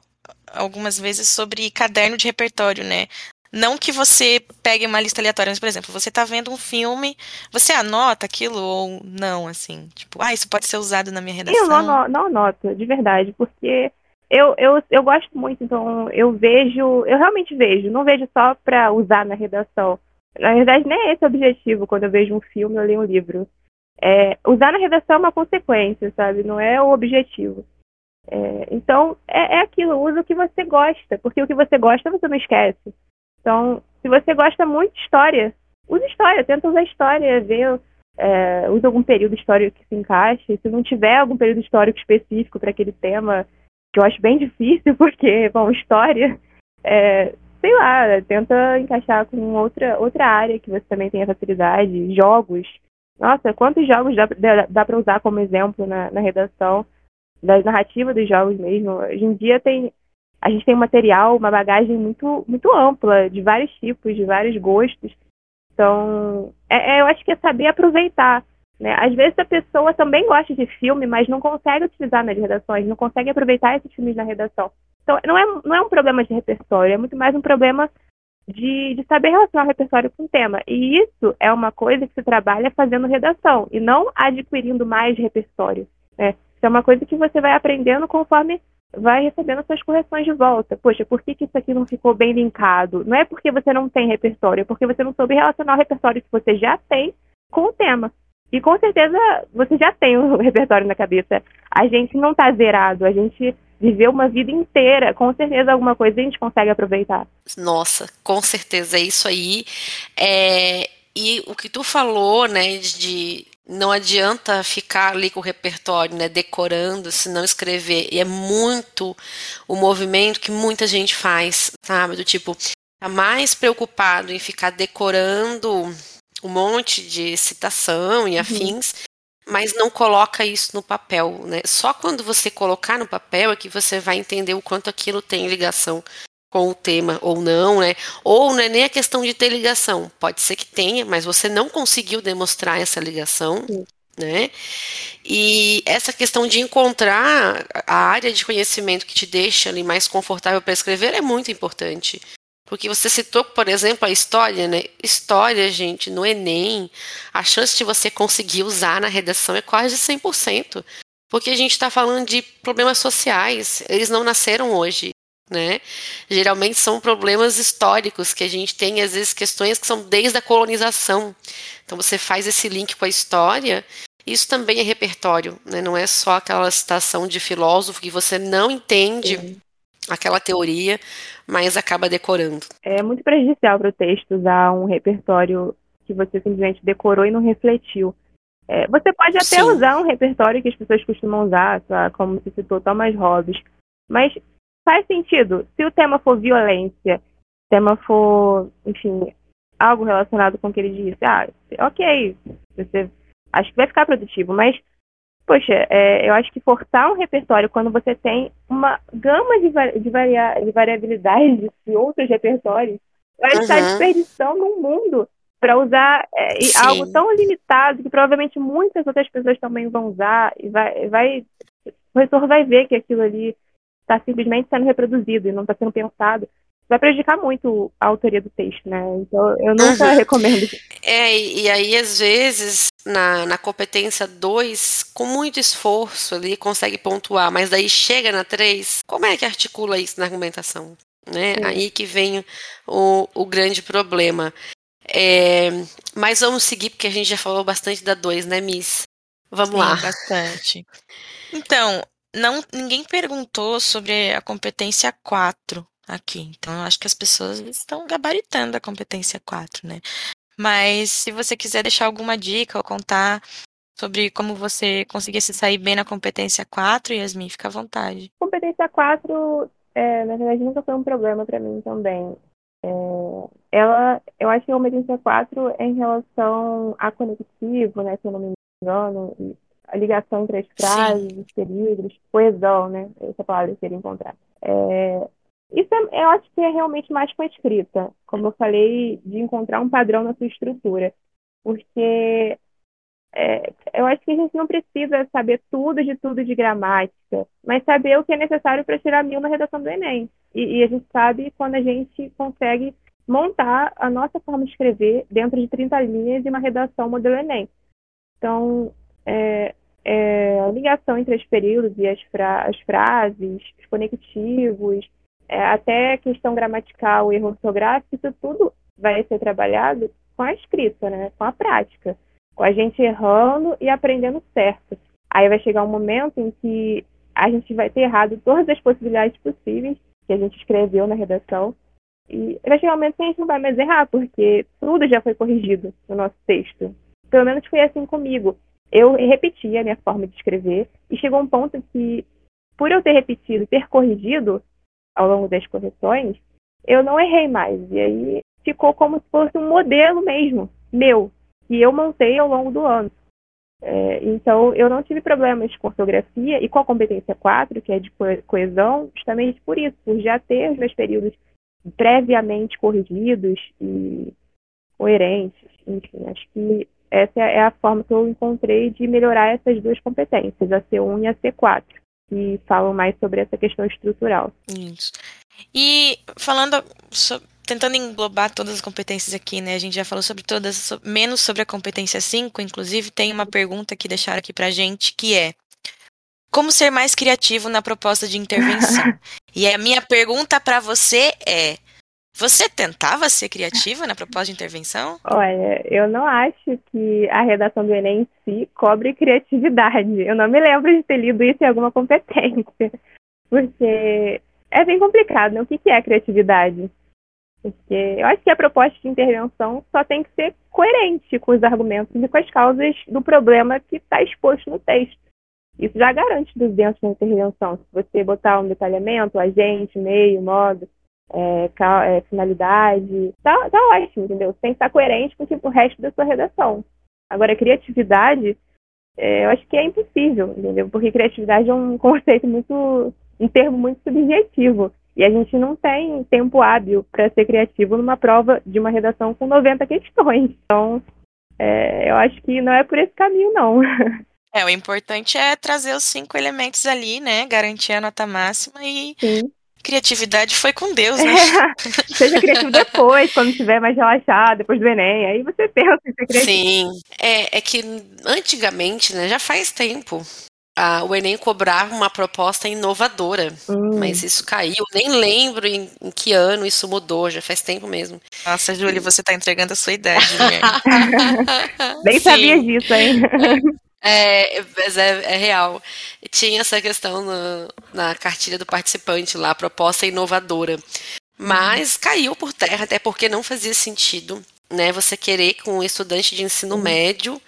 algumas vezes sobre caderno de repertório, né? Não que você pegue uma lista aleatória, mas, por exemplo, você tá vendo um filme, você anota aquilo ou não, assim? Tipo, ah, isso pode ser usado na minha redação? Eu não, não anoto, de verdade, porque eu, eu, eu gosto muito, então eu vejo, eu realmente vejo, não vejo só para usar na redação. Na verdade, nem é esse o objetivo quando eu vejo um filme ou leio um livro. É, usar na redação é uma consequência, sabe? Não é o objetivo. É, então, é, é aquilo, usa o que você gosta, porque o que você gosta você não esquece. Então, se você gosta muito de história, use história, tenta usar história, ver, é, usa algum período histórico que se encaixe. Se não tiver algum período histórico específico para aquele tema, que eu acho bem difícil, porque, bom, história, é, sei lá, tenta encaixar com outra, outra área que você também tenha facilidade, jogos. Nossa, quantos jogos dá, dá, dá para usar como exemplo na, na redação, da narrativa dos jogos mesmo? Hoje em dia tem a gente tem um material, uma bagagem muito, muito ampla, de vários tipos, de vários gostos. Então, é, é, eu acho que é saber aproveitar. Né? Às vezes a pessoa também gosta de filme, mas não consegue utilizar nas redações, não consegue aproveitar esses filmes na redação. Então, não é, não é um problema de repertório, é muito mais um problema de, de saber relacionar o repertório com o tema. E isso é uma coisa que se trabalha fazendo redação, e não adquirindo mais repertório. Né? Isso é uma coisa que você vai aprendendo conforme vai recebendo suas correções de volta. Poxa, por que, que isso aqui não ficou bem linkado? Não é porque você não tem repertório, é porque você não soube relacionar o repertório que você já tem com o tema. E com certeza você já tem o repertório na cabeça. A gente não está zerado, a gente viveu uma vida inteira. Com certeza alguma coisa a gente consegue aproveitar. Nossa, com certeza é isso aí. É, e o que tu falou, né, de não adianta ficar ali com o repertório, né, decorando, se não escrever. E é muito o movimento que muita gente faz, sabe? Do tipo, tá mais preocupado em ficar decorando um monte de citação e uhum. afins, uhum. Mas não coloca isso no papel, né? Só quando você colocar no papel é que você vai entender o quanto aquilo tem ligação com o tema ou não, né? Ou não é nem a questão de ter ligação. Pode ser que tenha, mas você não conseguiu demonstrar essa ligação. Sim. Né? E essa questão de encontrar a área de conhecimento que te deixa ali mais confortável para escrever é muito importante. Porque você citou, por exemplo, a história, né? História, gente, no Enem, a chance de você conseguir usar na redação é quase 100%. Porque a gente está falando de problemas sociais, eles não nasceram hoje né? Geralmente são problemas históricos que a gente tem, às vezes questões que são desde a colonização. Então você faz esse link com a história. Isso também é repertório, né? Não é só aquela citação de filósofo que você não entende Sim. Aquela teoria, mas acaba decorando. É muito prejudicial para o texto usar um repertório que você simplesmente decorou e não refletiu. É, você pode até Sim. usar um repertório que as pessoas costumam usar, tá? como se citou Thomas Hobbes, mas faz sentido. Se o tema for violência, se o tema for, enfim, algo relacionado com o que ele disse, ah, ok, você acho que vai ficar produtivo, mas poxa, é, eu acho que forçar um repertório quando você tem uma gama de, de, varia de variabilidade de outros repertórios, vai uhum. estar desperdiçando um mundo para usar é, algo tão limitado que provavelmente muitas outras pessoas também vão usar e vai, vai o professor vai ver que aquilo ali está simplesmente sendo reproduzido e não está sendo pensado, vai prejudicar muito a autoria do texto, né? Então eu nunca uhum. recomendo. É, e aí às vezes na, na competência 2, com muito esforço ali, consegue pontuar, mas daí chega na 3, como é que articula isso na argumentação? Né? Aí que vem o, o grande problema. É, mas vamos seguir, porque a gente já falou bastante da 2, né, Miss? Vamos Sim, lá. Bastante. Então, não ninguém perguntou sobre a competência 4 aqui. Então, eu acho que as pessoas estão gabaritando a competência 4, né? Mas se você quiser deixar alguma dica ou contar sobre como você conseguia se sair bem na competência 4, Yasmin, fica à vontade. Competência 4, é, na verdade, nunca foi um problema para mim também. É, ela, eu acho que a competência 4 é em relação a conectivo, né, se eu não me engano, a ligação entre as frases, Sim. os períodos, coesão, né? Essa palavra que eu queria encontrar. É, isso é, eu acho que é realmente mais com a escrita, como eu falei, de encontrar um padrão na sua estrutura. Porque é, eu acho que a gente não precisa saber tudo de tudo de gramática, mas saber o que é necessário para tirar mil na redação do Enem. E, e, a gente sabe quando a gente consegue montar a nossa forma de escrever dentro de 30 linhas e uma redação modelo Enem. Então, é, é, a ligação entre os períodos e as, fra as frases, os conectivos, é, até questão gramatical, erro ortográfico, isso tudo vai ser trabalhado com a escrita, né? com a prática, com a gente errando e aprendendo certo. Aí vai chegar um momento em que a gente vai ter errado todas as possibilidades possíveis que a gente escreveu na redação. E vai chegar um momento que a gente não vai mais errar, porque tudo já foi corrigido no nosso texto. Pelo menos foi assim comigo. Eu repeti a minha forma de escrever e chegou um ponto que, por eu ter repetido, ter corrigido ao longo das correções, eu não errei mais. E aí ficou como se fosse um modelo mesmo, meu, que eu montei ao longo do ano. É, então, eu não tive problemas com ortografia e com a competência 4, que é de coesão, justamente por isso, por já ter os meus períodos previamente corrigidos e coerentes. Enfim, acho que essa é a forma que eu encontrei de melhorar essas duas competências, a C1 e a C4, que falam mais sobre essa questão estrutural. Isso. E falando sobre tentando englobar todas as competências aqui, né? A gente já falou sobre todas, menos sobre a competência 5, inclusive tem uma pergunta que deixaram aqui pra gente, que é como ser mais criativo na proposta de intervenção? e a minha pergunta para você é: você tentava ser criativa na proposta de intervenção? Olha, eu não acho que a redação do Enem em si cobre criatividade. Eu não me lembro de ter lido isso em alguma competência. Porque é bem complicado, né? O que é criatividade? Porque eu acho que a proposta de intervenção só tem que ser coerente com os argumentos e com as causas do problema que está exposto no texto. Isso já garante 200 na intervenção. Se você botar um detalhamento, agente, meio, modo, é, é, finalidade, tá, tá ótimo, entendeu? Você tem que estar coerente com o resto da sua redação. Agora, criatividade, é, eu acho que é impossível, entendeu? Porque criatividade é um conceito muito, um termo muito subjetivo. E a gente não tem tempo hábil para ser criativo numa prova de uma redação com 90 questões. Então, é, eu acho que não é por esse caminho, não. É, o importante é trazer os cinco elementos ali, né? Garantir a nota máxima e Sim. Criatividade foi com Deus, né? É, seja criativo depois, quando estiver mais relaxado, depois do Enem. Aí você pensa em ser criativo. Sim, é, é que antigamente, né? Já faz tempo a, o Enem cobrar uma proposta inovadora. Hum. Mas isso caiu. Nem lembro em, em, que ano isso mudou, já faz tempo mesmo. Nossa, Júlia, você está entregando a sua idade. Nem Sim. sabia disso, hein? É, mas é, é, real. Tinha essa questão no, na cartilha do participante lá, proposta inovadora. Mas caiu por terra, até porque não fazia sentido né, você querer com um estudante de ensino uhum. médio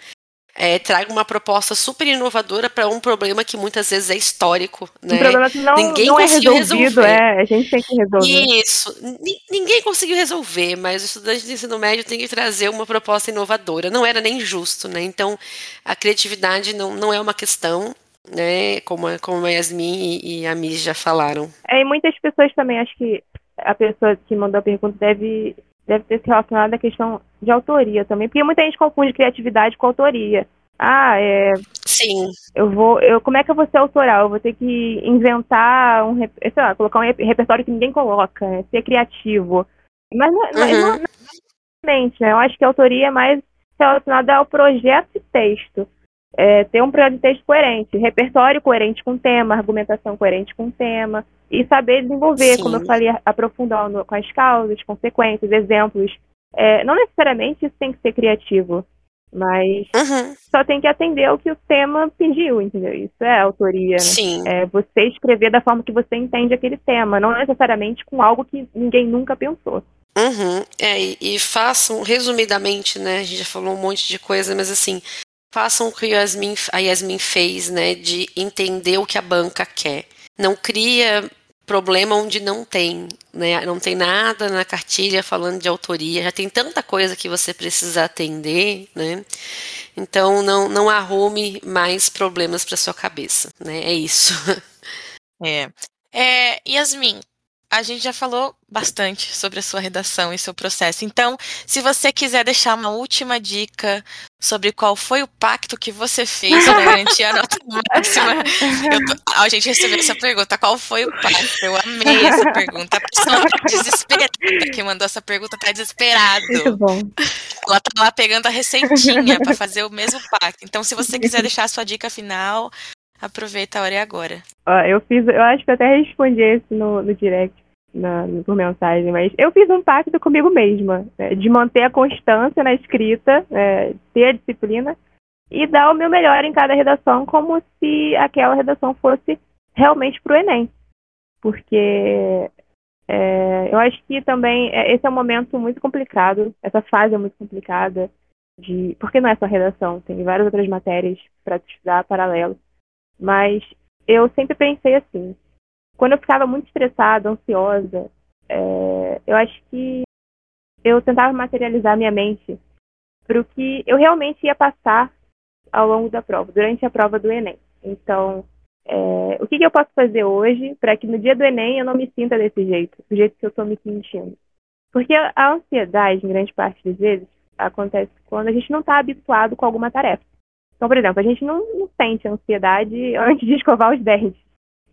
é, traga uma proposta super inovadora para um problema que muitas vezes é histórico. Né? Um problema que não, ninguém não é conseguiu resolvido, resolver. É, a gente tem que resolver. Isso, ninguém conseguiu resolver, mas o estudante de ensino médio tem que trazer uma proposta inovadora. Não era nem justo, né? Então, a criatividade não, não é uma questão, né? Como, como a Yasmin e, e a Miss já falaram. É, e muitas pessoas também, acho que a pessoa que mandou a pergunta deve deve ter se relacionado à questão de autoria também, porque muita gente confunde criatividade com autoria. Ah, é. Sim. Eu vou. Eu, como é que eu vou ser autoral? Eu vou ter que inventar um. Sei lá, colocar um repertório que ninguém coloca, né? ser criativo. Mas não, uhum. não, não, né? Eu acho que a autoria é mais relacionada ao projeto de texto. É, ter um projeto de texto coerente, repertório coerente com o tema, argumentação coerente com o tema e saber desenvolver, Sim. como eu falei, aprofundando com as causas, consequências, exemplos. É, não necessariamente isso tem que ser criativo, mas uhum. só tem que atender ao que o tema pediu, entendeu? Isso é autoria, né? Sim. É você escrever da forma que você entende aquele tema, não necessariamente com algo que ninguém nunca pensou. Uhum. É, e, e façam, resumidamente, né? A gente já falou um monte de coisa, mas assim, façam o que Yasmin, a Yasmin fez, né? De entender o que a banca quer. Não cria problema onde não tem, né? Não tem nada na cartilha falando de autoria, já tem tanta coisa que você precisa atender, né? Então não, não arrume mais problemas para sua cabeça, né? É isso. É. é. Yasmin, a gente já falou bastante sobre a sua redação e seu processo. Então, se você quiser deixar uma última dica sobre qual foi o pacto que você fez para garantir a nota máxima. Tô, a gente recebeu essa pergunta, qual foi o pacto? Eu amei essa pergunta. A pessoa tá desesperada que mandou essa pergunta tá desesperado. Muito bom. Ela tá lá pegando a receitinha para fazer o mesmo pacto. Então, se você quiser deixar a sua dica final, aproveita a hora e agora. Eu fiz, eu acho que eu até respondi esse no, no direct na, por mensagem, mas eu fiz um pacto comigo mesma, né, de manter a constância na escrita, é, ter a disciplina e dar o meu melhor em cada redação, como se aquela redação fosse realmente para o Enem. Porque é, eu acho que também é, esse é um momento muito complicado, essa fase é muito complicada, de, porque não é só redação, tem várias outras matérias para estudar paralelo. Mas eu sempre pensei assim, quando eu ficava muito estressada, ansiosa, é, eu acho que eu tentava materializar minha mente para o que eu realmente ia passar ao longo da prova, durante a prova do Enem. Então, é, o que, que, eu posso fazer hoje para que no dia do Enem eu não me sinta desse jeito, do jeito que eu estou me sentindo? Porque a ansiedade, em grande parte das vezes, acontece quando a gente não está habituado com alguma tarefa. Então, por exemplo, a gente não, não sente ansiedade antes de escovar os dentes.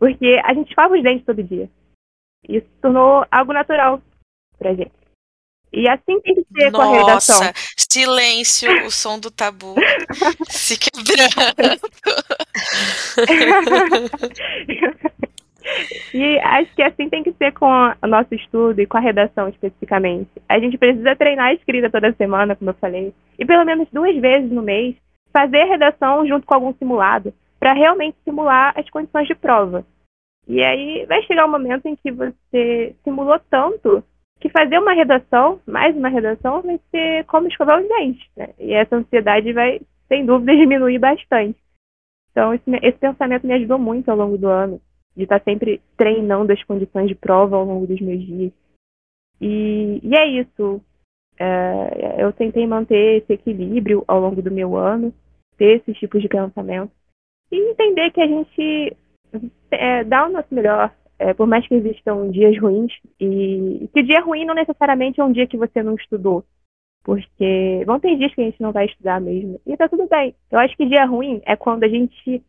Porque a gente escova os dentes todo dia. Isso se tornou algo natural pra gente. E assim tem que ser Nossa, com a redação. Nossa, silêncio, o som do tabu se quebrando. e acho que assim tem que ser com o nosso estudo e com a redação especificamente. A gente precisa treinar a escrita toda semana, como eu falei, e pelo menos duas vezes no mês fazer a redação junto com algum simulado para realmente simular as condições de prova. E aí vai chegar um momento em que você simulou tanto que fazer uma redação, mais uma redação, vai ser como escovar os dentes. Né? E essa ansiedade vai, sem dúvida, diminuir bastante. Então, esse, esse pensamento me ajudou muito ao longo do ano, de estar sempre treinando as condições de prova ao longo dos meus dias. E, e é isso. É, eu tentei manter esse equilíbrio ao longo do meu ano, ter esses tipos de pensamento e entender que a gente é, dá o nosso melhor, é, por mais que existam dias ruins, e que dia ruim não necessariamente é um dia que você não estudou, porque vão ter dias que a gente não vai estudar mesmo, e tá tudo bem. Eu acho que dia ruim é quando a gente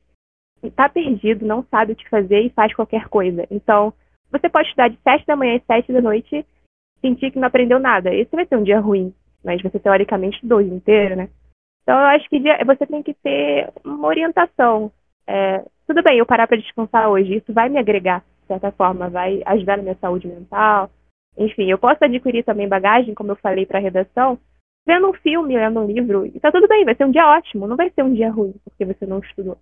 tá perdido, não sabe o que fazer e faz qualquer coisa. Então, você pode estudar de 7 da manhã às 7 da noite, sentir que não aprendeu nada. Esse vai ser um dia ruim, mas você teoricamente estudou o dia inteiro, né? Então, eu acho que você tem que ter uma orientação. É, tudo bem, eu parar para descansar hoje, isso vai me agregar, de certa forma, vai ajudar na minha saúde mental. Enfim, eu posso adquirir também bagagem, como eu falei, para redação, vendo um filme, lendo um livro, e tá tudo bem, vai ser um dia ótimo, não vai ser um dia ruim, porque você não estudou.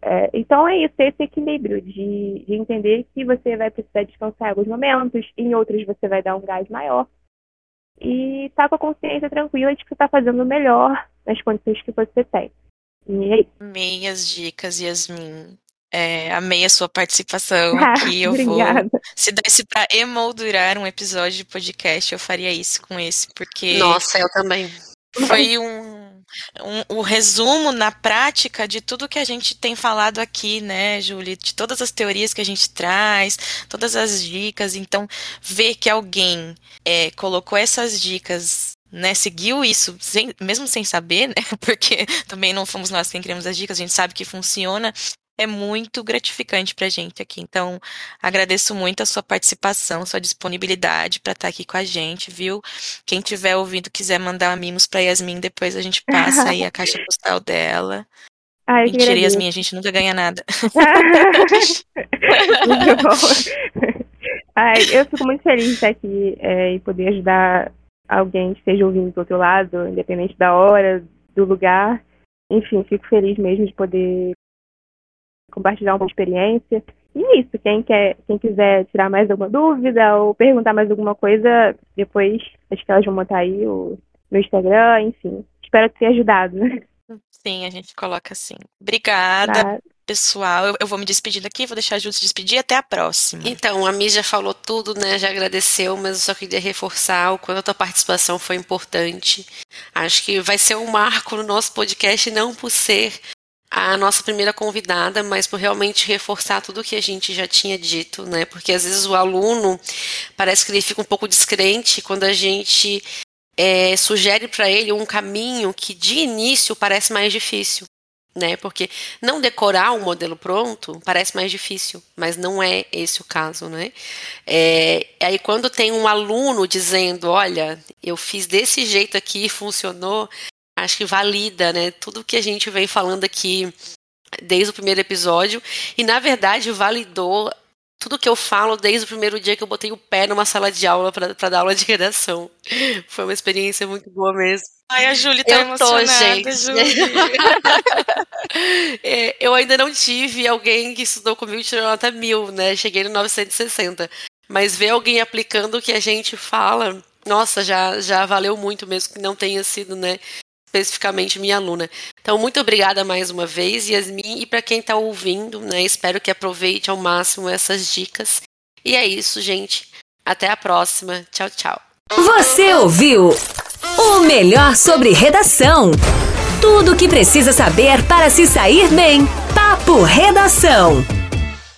É, então é isso, esse equilíbrio de, de entender que você vai precisar descansar em alguns momentos, em outros você vai dar um gás maior e tá com a consciência tranquila de que você tá fazendo o melhor nas condições que você tem. E é isso. Meias dicas, Yasmin. É, amei a sua participação aqui. Eu vou. Se desse para emoldurar um episódio de podcast, eu faria isso com esse, porque. Nossa, eu também. Foi um, um, um resumo na prática de tudo que a gente tem falado aqui, né, Julie? De todas as teorias que a gente traz, todas as dicas. Então, ver que alguém é, colocou essas dicas né, seguiu isso, sem, mesmo sem saber, né, porque também não fomos nós quem criamos as dicas, a gente sabe que funciona, é muito gratificante para a gente aqui. Então, agradeço muito a sua participação, sua disponibilidade para estar tá aqui com a gente, viu? Quem tiver ouvindo quiser mandar mimos para Yasmin, depois a gente passa aí a caixa postal dela. Ai, Mentira, Yasmin, a gente nunca ganha nada. muito bom. Ai, eu fico muito feliz de estar aqui é, e poder ajudar alguém que esteja ouvindo do outro lado, independente da hora, do lugar. Enfim, fico feliz mesmo de poder compartilhar uma experiência. E é isso, quem, quer, quem quiser tirar mais alguma dúvida ou perguntar mais alguma coisa, depois acho que elas vão botar aí o meu Instagram, enfim. Espero ter ajudado. Sim, a gente coloca assim. Obrigada. Tá pessoal. Eu, eu, vou me despedir daqui, vou deixar a Ju se despedir até a próxima. Então, a Mi já falou tudo, né? Já agradeceu, mas eu só queria reforçar o quanto a tua participação foi importante. Acho que vai ser um marco no nosso podcast, não por ser a nossa primeira convidada, mas por realmente reforçar tudo que a gente já tinha dito, né? Porque às vezes o aluno parece que ele fica um pouco descrente quando a gente é, sugere para ele um caminho que de início parece mais difícil né? Porque não decorar um modelo pronto parece mais difícil, mas não é esse o caso, né? É, aí quando tem um aluno dizendo, olha, eu fiz desse jeito aqui funcionou, acho que valida, né? Tudo que a gente vem falando aqui desde o primeiro episódio e na verdade validou tudo que eu falo desde o primeiro dia que eu botei o pé numa sala de aula para dar aula de redação. Foi uma experiência muito boa mesmo. Ai, a Júlia tá eu emocionada, tô, gente. é, eu ainda não tive alguém que estudou comigo e tirou nota mil, né? Cheguei no 960. Mas ver alguém aplicando o que a gente fala, nossa, já, já valeu muito mesmo que não tenha sido, né? Especificamente minha aluna. Então, muito obrigada mais uma vez, Yasmin, e para quem está ouvindo, né, espero que aproveite ao máximo essas dicas. E é isso, gente. Até a próxima. Tchau, tchau. Você ouviu o melhor sobre redação. Tudo o que precisa saber para se sair bem. Papo Redação.